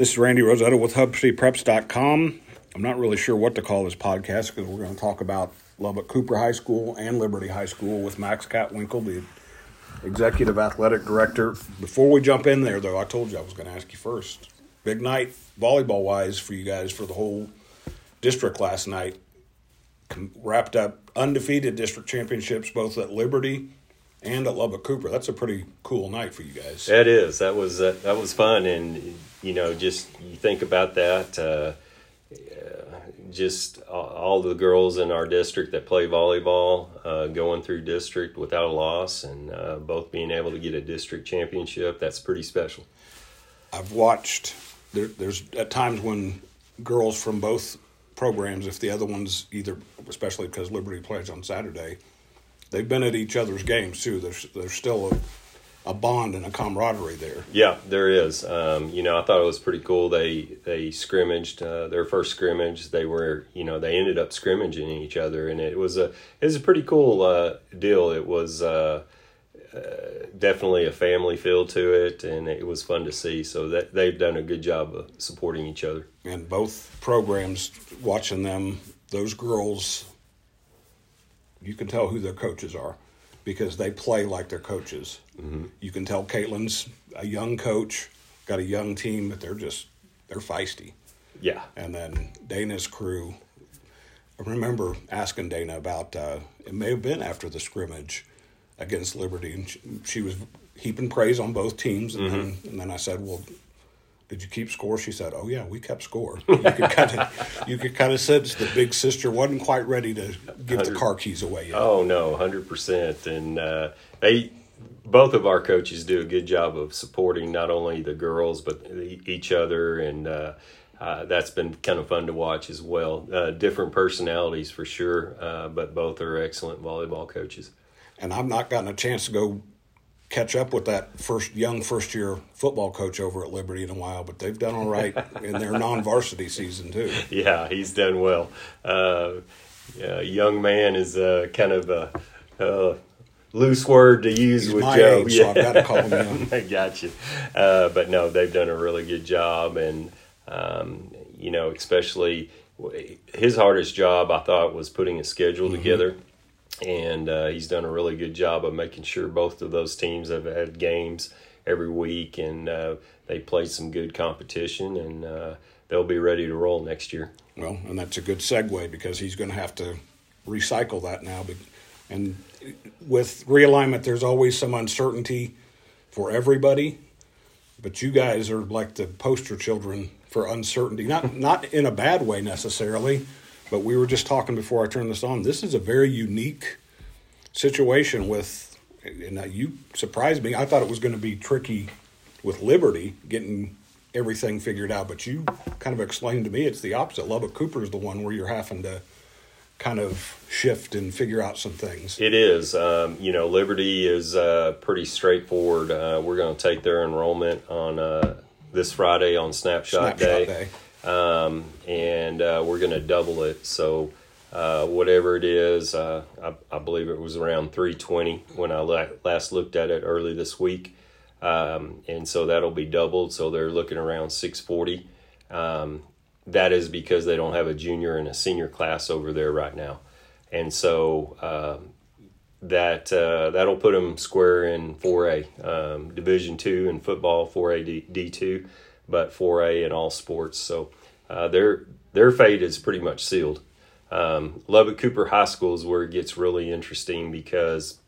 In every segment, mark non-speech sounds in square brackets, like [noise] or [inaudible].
This is Randy Rosetta with HubCityPreps.com. I'm not really sure what to call this podcast because we're going to talk about Lubbock Cooper High School and Liberty High School with Max Kattwinkel, the executive athletic director. Before we jump in there, though, I told you I was going to ask you first. Big night volleyball wise for you guys for the whole district last night. Wrapped up undefeated district championships both at Liberty and at Lubbock Cooper. That's a pretty cool night for you guys. That is. That was uh, that was fun, and you know, just you think about that. Uh, just all the girls in our district that play volleyball uh, going through district without a loss, and uh, both being able to get a district championship. That's pretty special. I've watched. There, there's at times when girls from both programs, if the other one's either, especially because Liberty plays on Saturday, they've been at each other's games too. There's there's still a a bond and a camaraderie there. Yeah, there is. Um, you know, I thought it was pretty cool. They they scrimmaged uh, their first scrimmage. They were, you know, they ended up scrimmaging each other, and it was a it was a pretty cool uh, deal. It was uh, uh definitely a family feel to it, and it was fun to see. So that they've done a good job of supporting each other. And both programs, watching them, those girls, you can tell who their coaches are because they play like their coaches. Mm-hmm. You can tell Caitlin's a young coach, got a young team, but they're just they're feisty. Yeah. And then Dana's crew. I remember asking Dana about uh, it may have been after the scrimmage against Liberty, and she, she was heaping praise on both teams, and, mm-hmm. then, and then I said, "Well, did you keep score? She said, "Oh yeah, we kept score." You could kind of, [laughs] you could kind of sense the big sister wasn't quite ready to give the car keys away yet. Oh no, hundred percent. And uh, they, both of our coaches do a good job of supporting not only the girls but each other, and uh, uh, that's been kind of fun to watch as well. Uh, different personalities for sure, uh, but both are excellent volleyball coaches. And I've not gotten a chance to go catch up with that first young first year football coach over at Liberty in a while, but they've done all right [laughs] in their non varsity season too. Yeah, he's done well. Uh, yeah, young man is uh, kind of a, a, loose word to use he's with Joe. Age, yeah. so I've got to call him young. [laughs] I got you. Uh, but no, they've done a really good job, and um, you know, especially his hardest job, I thought, was putting a schedule mm-hmm. together and uh, he's done a really good job of making sure both of those teams have had games every week, and uh, they played some good competition, and uh, they'll be ready to roll next year. Well, and that's a good segue because he's going to have to recycle that now. And with realignment, there's always some uncertainty for everybody, but you guys are like the poster children for uncertainty. Not not in a bad way necessarily but we were just talking before I turned this on. This is a very unique situation with, and you surprised me. I thought it was going to be tricky with Liberty getting everything figured out, but you kind of explained to me it's the opposite. Lubbock Cooper is the one where you're having to kind of shift and figure out some things. It is. Um, you know, Liberty is uh, pretty straightforward. Uh, we're going to take their enrollment on uh, this Friday on Snapshot, Snapshot Day. Day um, and uh, we're going to double it. So uh, whatever it is, uh, I, I, believe it was around 320 when I la- last looked at it early this week, um, and so that'll be doubled. So they're looking around 640. Um, that is because they don't have a junior and a senior class over there right now, and so um, that uh, that'll put them square in 4A, um, Division two in football, 4A D two but 4A in all sports. So uh, their their fate is pretty much sealed. Um, Lubbock Cooper High School is where it gets really interesting because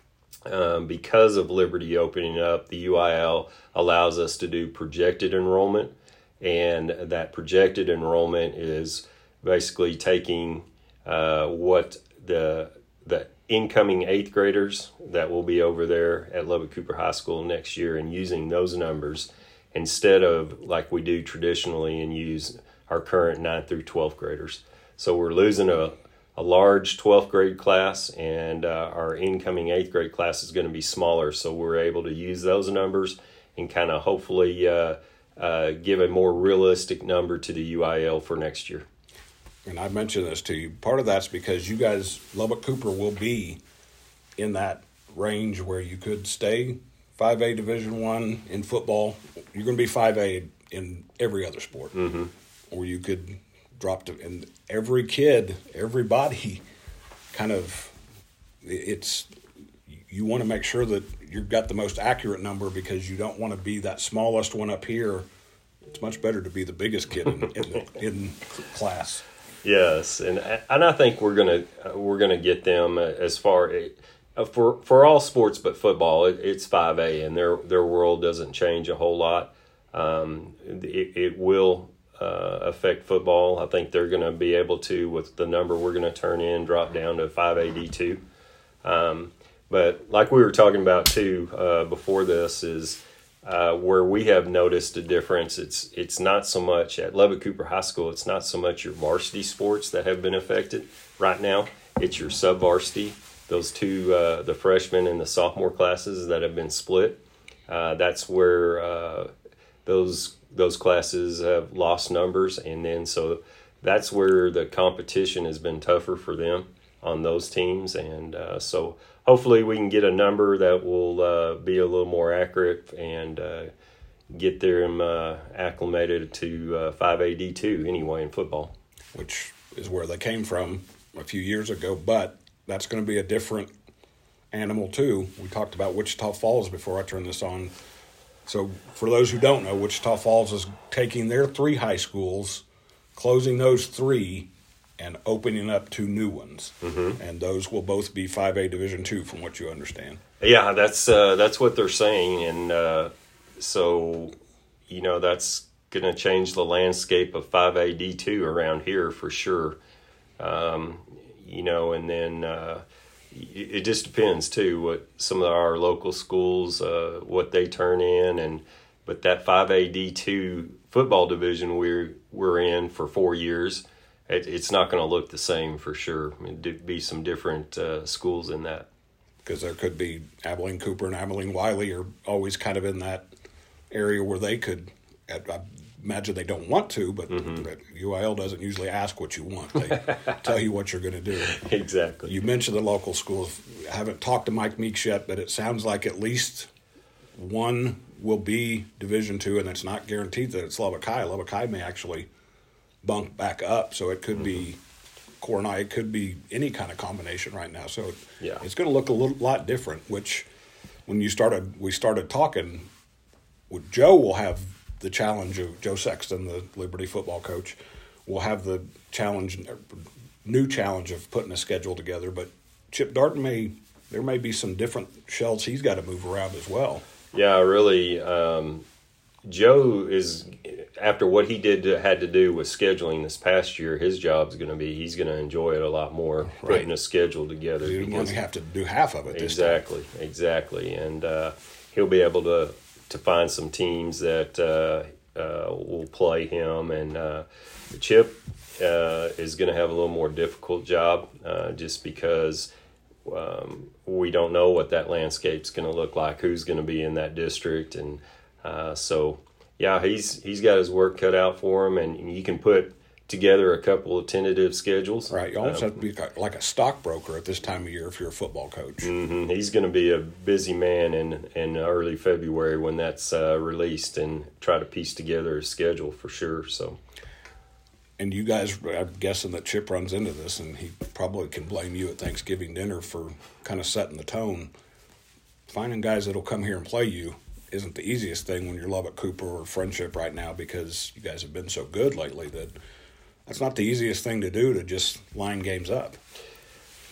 um, because of Liberty opening up, the UIL allows us to do projected enrollment, and that projected enrollment is basically taking uh, what the the incoming eighth graders that will be over there at Lubbock Cooper High School next year and using those numbers instead of like we do traditionally and use our current 9th through 12th graders. So we're losing a, a large 12th grade class, and uh, our incoming 8th grade class is going to be smaller. So we're able to use those numbers and kind of hopefully uh, uh, give a more realistic number to the UIL for next year. And I mentioned this to you. Part of that's because you guys, Lubbock Cooper, will be in that range where you could stay 5A Division One in football. You're going to be 5A in every other sport, mm-hmm. or you could drop to and every kid, everybody, [laughs] kind of, it's you want to make sure that you've got the most accurate number because you don't want to be that smallest one up here. It's much better to be the biggest kid in, in, the, [laughs] in class. Yes, and and I think we're gonna we're gonna get them as far uh, for for all sports but football. It, it's five A, and their their world doesn't change a whole lot. Um, it, it will uh, affect football. I think they're going to be able to with the number we're going to turn in drop down to five D two. Um, but like we were talking about too uh, before this is uh, where we have noticed a difference. It's it's not so much at Lubbock Cooper High School. It's not so much your varsity sports that have been affected right now. It's your sub varsity. Those two, uh, the freshman and the sophomore classes that have been split. Uh, that's where uh, those those classes have lost numbers, and then so that's where the competition has been tougher for them on those teams, and uh, so hopefully we can get a number that will uh, be a little more accurate and uh, get them acclimated to uh, 5AD2 anyway in football. Which is where they came from a few years ago, but that's going to be a different animal too. We talked about Wichita Falls before I turned this on. So, for those who don't know, Wichita Falls is taking their three high schools, closing those three, and opening up two new ones, mm-hmm. and those will both be five A Division two, from what you understand. Yeah, that's uh, that's what they're saying, and uh, so you know that's going to change the landscape of five A D two around here for sure. Um, you know, and then uh, it just depends too what some of our local schools uh, what they turn in, and but that five A D two football division we're we're in for four years it, it's not going to look the same for sure. I mean, there'd be some different uh, schools in that. Because there could be Abilene Cooper and Abilene Wylie are always kind of in that area where they could. Imagine they don't want to, but, mm-hmm. UIL doesn't usually ask what you want. They [laughs] tell you what you're going to do. Exactly. You mentioned the local schools. I haven't talked to Mike Meeks yet, but it sounds like at least one will be Division two, and it's not guaranteed that it's Lubbock High. Lubbock High may actually bunk back up. So it could mm-hmm. be Coronado, it could be any kind of combination right now. So yeah. it's going to look a little lot different. Which, when you started, we started talking. Joe will have the challenge of Joe Sexton, the Liberty football coach, will have the challenge, new challenge of putting a schedule together. But Chip Darden may there may be some different shells he's got to move around as well. Yeah, really. Um, Joe is after what he did to, had to do with scheduling this past year. His job's going to be he's going to enjoy it a lot more right. putting a schedule together. You only have to do half of it. Exactly, exactly, and uh, he'll be able to to find some teams that uh, uh, will play him. And uh, Chip uh, is going to have a little more difficult job uh, just because. Um, we don't know what that landscape's going to look like, who's going to be in that district, and so yeah, he's he's got his work cut out for him, and you can put together a couple of tentative schedules. Right, you almost um, have to be like a stockbroker at this time of year if you're a football coach. Mm-hmm. He's going to be a busy man in in early February when that's uh, released, and try to piece together a schedule for sure. So. And you guys, I'm guessing that Chip runs into this, and he probably can blame you at Thanksgiving dinner for kind of setting the tone. Finding guys that'll come here and play you isn't the easiest thing when you're Lubbock Cooper or Frenship right now because you guys have been so good lately that that's not the easiest thing to do to just line games up.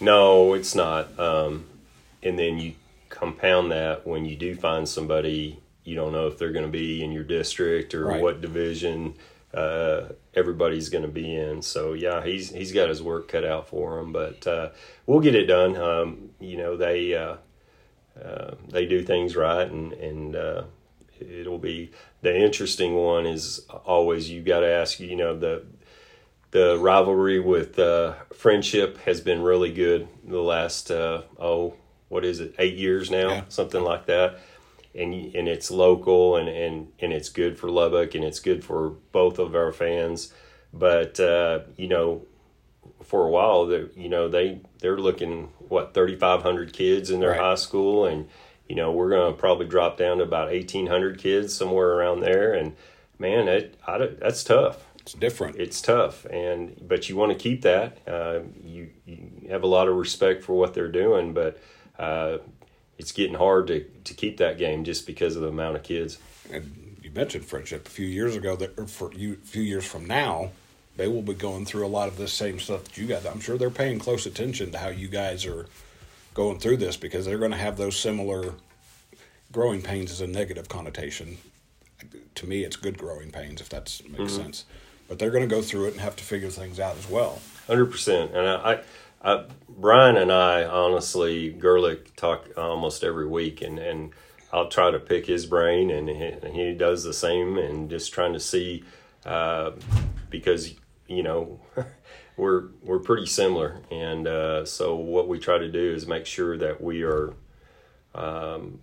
No, it's not. Um, and then you compound that when you do find somebody you don't know if they're going to be in your district or right. what division uh, everybody's going to be in. So yeah, he's he's got his work cut out for him, but uh, we'll get it done. Um, you know they uh, uh, they do things right, and and uh, it'll be the interesting one is always you got to ask. You know the the rivalry with uh, Frenship has been really good the last uh, oh what is it eight years now yeah. something like that and and it's local and, and and it's good for Lubbock and it's good for both of our fans but uh, you know for a while that you know they they're looking what 3500 kids in their right. high school and you know we're going to probably drop down to about 1800 kids somewhere around there and man, it I, that's tough. It's different. It's tough, and but you want to keep that. Uh, you you have a lot of respect for what they're doing, but uh, it's getting hard to to keep that game just because of the amount of kids. And you mentioned Frenship a few years ago. That for you, a few years from now, they will be going through a lot of this same stuff that you guys. I'm sure they're paying close attention to how you guys are going through this because they're going to have those similar growing pains as a negative connotation. To me, it's good growing pains if that makes mm-hmm. sense. But they're going to go through it and have to figure things out as well. Hundred percent. And I, I, Brian and I honestly, Gerlich talk almost every week, and and I'll try to pick his brain, and he, he does the same, and just trying to see uh, because you know [laughs] we're we're pretty similar, and uh, so what we try to do is make sure that we are. Um,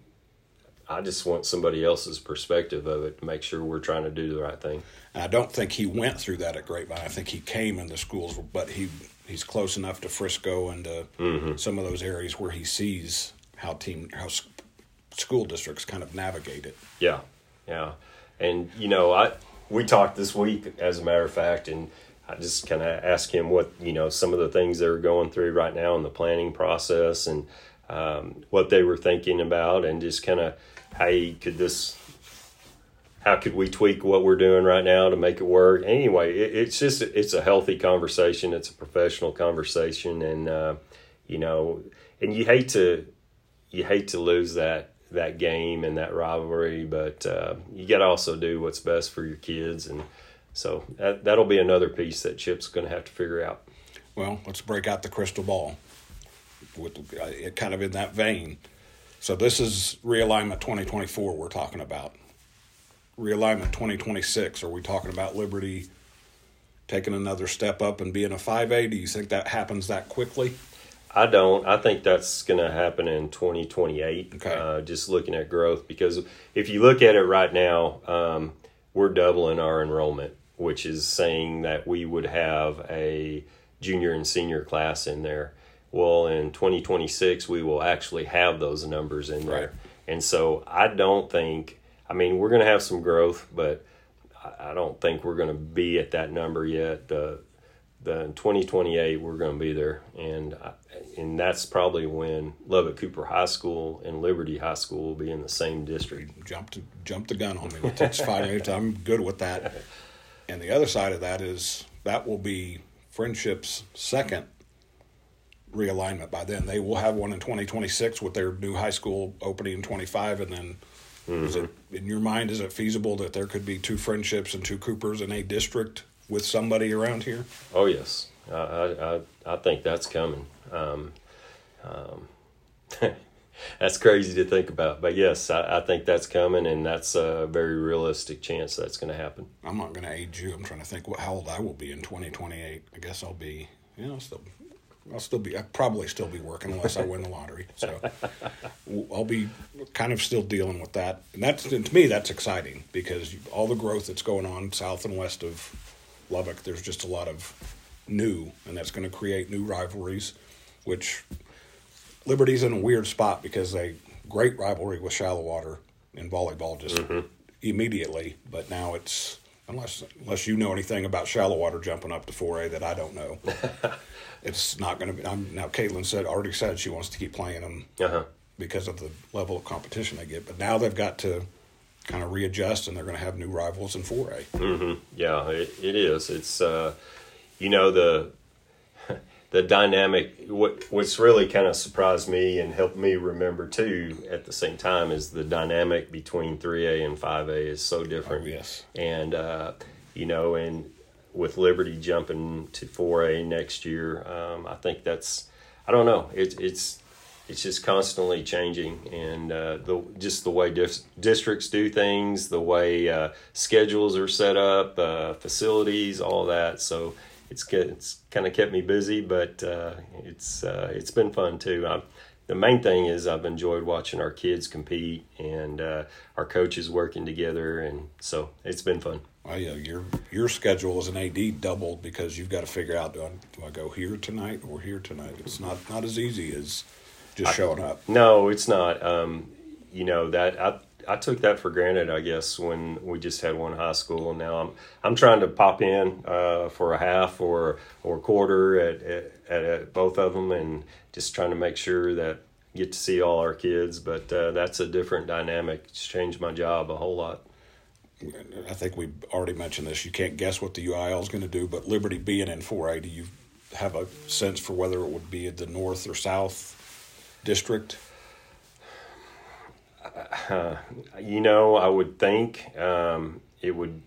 I just want somebody else's perspective of it to make sure we're trying to do the right thing. And I don't think he went through that at Grapevine. I think he came in the schools, but he he's close enough to Frisco and to mm-hmm. some of those areas where he sees how team how school districts kind of navigate it. Yeah, yeah, and you know I we talked this week, as a matter of fact, and I just kind of asked him what you know some of the things they're going through right now in the planning process and um, what they were thinking about, and just kind of hey, could this how could we tweak what we're doing right now to make it work anyway it, it's just it's a healthy conversation it's a professional conversation and uh, you know and you hate to you hate to lose that that game and that rivalry, but uh, you got to also do what's best for your kids, and so that, that'll be another piece that Chip's going to have to figure out. Well, let's break out the crystal ball. With it kind of in that vein. So this is realignment 2024 we're talking about. Realignment 2026. Are we talking about Liberty taking another step up and being a 5A? Do you think that happens that quickly? I don't. I think that's going to happen in 2028. Okay. Uh, just looking at growth, because if you look at it right now, um, we're doubling our enrollment, which is saying that we would have a junior and senior class in there. Well, in 2026, we will actually have those numbers in there. Right. And so I don't think, I mean, we're going to have some growth, but I don't think we're going to be at that number yet. The the 2028 we're going to be there and and that's probably when Lubbock Cooper High School and Liberty High School will be in the same district. Jump to jump the gun on me. It's fine. I'm good with that. [laughs] And the other side of that is that will be Frenship's second realignment by then. They will have one in 2026 with their new high school opening in 25 and then mm-hmm. is it in your mind is it feasible that there could be two Frenships and two Coopers in a district with somebody around here? Oh yes, I I I think that's coming. Um, um, [laughs] that's crazy to think about, but yes, I, I, think that's coming, and that's a very realistic chance that's going to happen. I'm not going to age you. I'm trying to think what how old I will be in 2028. I guess I'll be, you know, still. I'll still be. I'll probably still be working unless I win the lottery. So I'll be kind of still dealing with that. And that's to me that's exciting because all the growth that's going on south and west of Lubbock, there's just a lot of new, and that's going to create new rivalries, which Liberty's in a weird spot because they great rivalry with Shallowater in volleyball just mm-hmm. immediately, but now it's unless unless you know anything about Shallowater jumping up to 4A that I don't know. [laughs] it's not going to be. I'm, now, Caitlin said already said she wants to keep playing them uh-huh. because of the level of competition they get, but now they've got to kind of readjust, and they're going to have new rivals in 4A. Mm-hmm. Yeah, it, it is. It's uh, you know the the dynamic. What what's really kind of surprised me and helped me remember too at the same time is the dynamic between 3A and 5A is so different. Oh, yes, and uh, you know, and with Liberty jumping to 4A next year, um, I think that's I don't know. It's it's it's just constantly changing, and uh, the just the way dif- districts do things, the way uh, schedules are set up, uh, facilities, all that. So it's it's kind of kept me busy, but uh, it's uh, it's been fun too. I'm, the main thing is I've enjoyed watching our kids compete and uh, our coaches working together, and so it's been fun. Well, yeah, your your schedule as an AD doubled because you've got to figure out do I, do I go here tonight or here tonight. It's not not as easy as just showing up. No, it's not. Um, you know that I I took that for granted, I guess, when we just had one high school, and now I'm I'm trying to pop in uh, for a half or or quarter at, at, at both of them, and just trying to make sure that get to see all our kids. But uh, that's a different dynamic. It's changed my job a whole lot. I think we already mentioned this. You can't guess what the UIL is going to do, but Liberty being in 4A, do you have a sense for whether it would be the north or south district? Uh, [laughs] you know, I would think um, it would.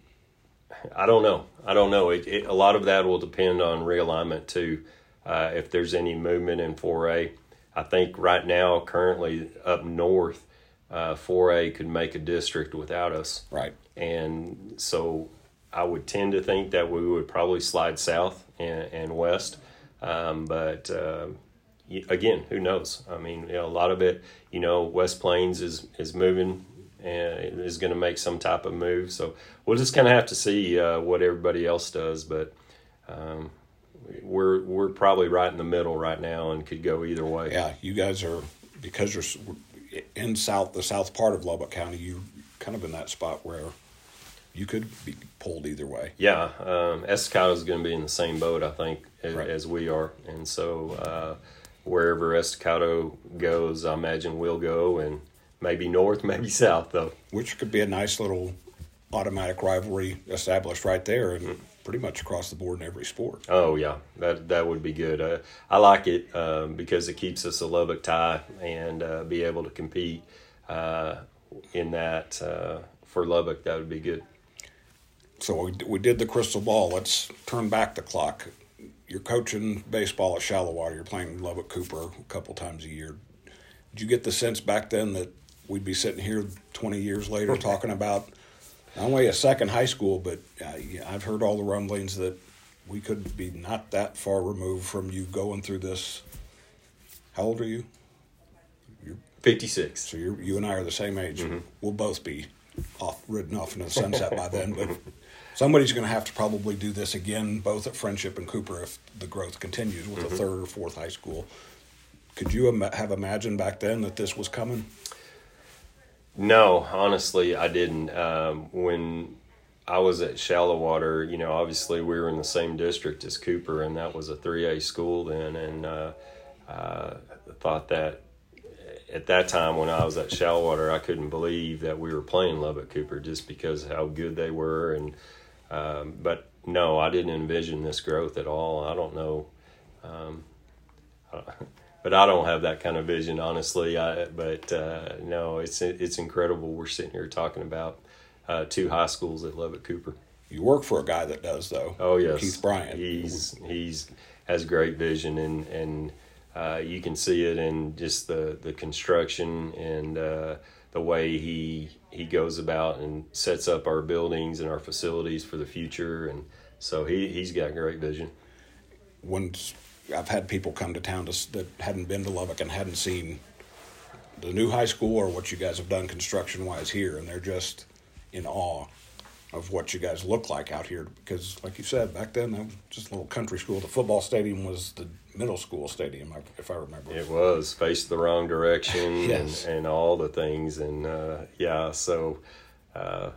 I don't know. I don't know. It, it, a lot of that will depend on realignment too. Uh, if there's any movement in 4A, I think right now, currently up north, uh, 4A could make a district without us. Right. And so I would tend to think that we would probably slide south and, and west. Um, but uh, again, who knows? I mean, you know, a lot of it, you know, West Plains is, is moving and is going to make some type of move. So we'll just kind of have to see uh, what everybody else does. But um, we're we're probably right in the middle right now and could go either way. Yeah, you guys are because you're in south the south part of Lubbock County. You kind of in that spot where you could be pulled either way. Yeah, um, Estacado is going to be in the same boat, I think, as, right. as we are, and so uh, wherever Estacado goes, I imagine we'll go, and maybe north, [laughs] maybe south, though. Which could be a nice little automatic rivalry established right there, and mm-hmm. pretty much across the board in every sport. Oh yeah, that that would be good. Uh, I like it um, because it keeps us a Lubbock tie and uh, be able to compete uh, in that uh, for Lubbock. That would be good. So we, we did the crystal ball. Let's turn back the clock. You're coaching baseball at Shallowater. You're playing Lubbock Cooper a couple times a year. Did you get the sense back then that we'd be sitting here 20 years later [laughs] talking about not only a second high school, but uh, I've heard all the rumblings that we could be not that far removed from you going through this. How old are you? You're 56. So you you and I are the same age. Mm-hmm. We'll both be off ridden off into the sunset by then, but [laughs] somebody's going to have to probably do this again, both at Frenship and Cooper, if the growth continues with mm-hmm. a third or fourth high school. Could you Im- have imagined back then that this was coming? No, honestly, I didn't. Um, when I was at Shallowater, you know, obviously we were in the same district as Cooper, and that was a 3A school then, and uh, uh, thought that at that time when I was at Shallowater, I couldn't believe that we were playing Lubbock Cooper just because how good they were. And um, but no, I didn't envision this growth at all. I don't know, um, [laughs] but I don't have that kind of vision, honestly. I, but uh, no, it's it's incredible. We're sitting here talking about uh, two high schools at Lubbock Cooper. You work for a guy that does, though. Oh yes, Keith Bryant. He's he's has great vision and and uh, you can see it in just the, the construction and uh, the way he he goes about and sets up our buildings and our facilities for the future. And so he, he's got great vision. When I've had people come to town to, that hadn't been to Lubbock and hadn't seen the new high school or what you guys have done construction wise here, and they're just in awe of what you guys look like out here. Because, like you said, back then that was just a little country school. The football stadium was the middle school stadium, if I remember. It was faced the wrong direction [laughs] yes. and, and all the things, and uh, yeah, so. Uh,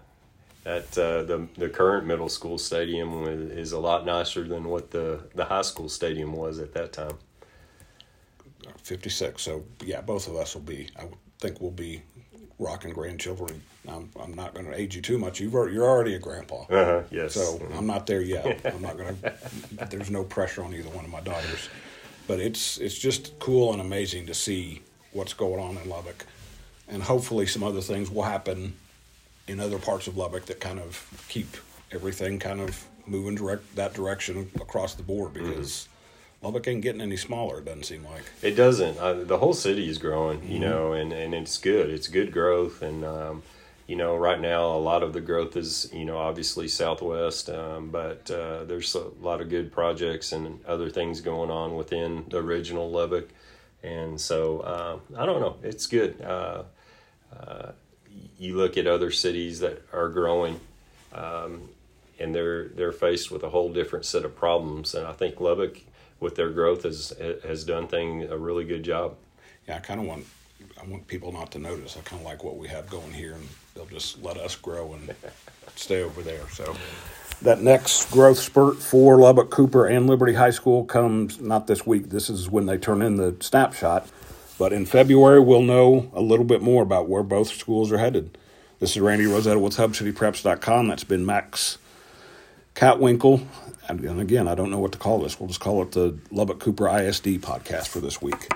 that uh, the the current middle school stadium is a lot nicer than what the the high school stadium was at that time. Fifty six. So yeah, both of us will be. I think we'll be rocking grandchildren. I'm, I'm not going to age you too much. You've already, you're already a grandpa. Uh-huh, yes. So I'm not there yet. [laughs] I'm not going to. There's no pressure on either one of my daughters, but it's it's just cool and amazing to see what's going on in Lubbock, and hopefully some other things will happen in other parts of Lubbock that kind of keep everything kind of moving direct that direction across the board because. Lubbock ain't getting any smaller. It doesn't seem like it doesn't. Uh, the whole city is growing, you mm-hmm. know, and, and it's good. It's good growth, and um, you know, right now a lot of the growth is you know obviously Southwest, um, but uh, there's a lot of good projects and other things going on within the original Lubbock, and so uh, I don't know. It's good. Uh, uh, you look at other cities that are growing. Um, and they're they're faced with a whole different set of problems, and I think Lubbock with their growth has has done thing a really good job. Yeah, I kind of want I want people not to notice. I kind of like what we have going here, and they'll just let us grow and [laughs] stay over there. So that next growth spurt for Lubbock Cooper and Liberty High School comes not this week. This is when they turn in the snapshot. But in February, we'll know a little bit more about where both schools are headed. This is Randy Rosetta with HubCityPreps.com. That's been Max Kattwinkel. And again, I don't know what to call this. We'll just call it the Lubbock Cooper ISD podcast for this week.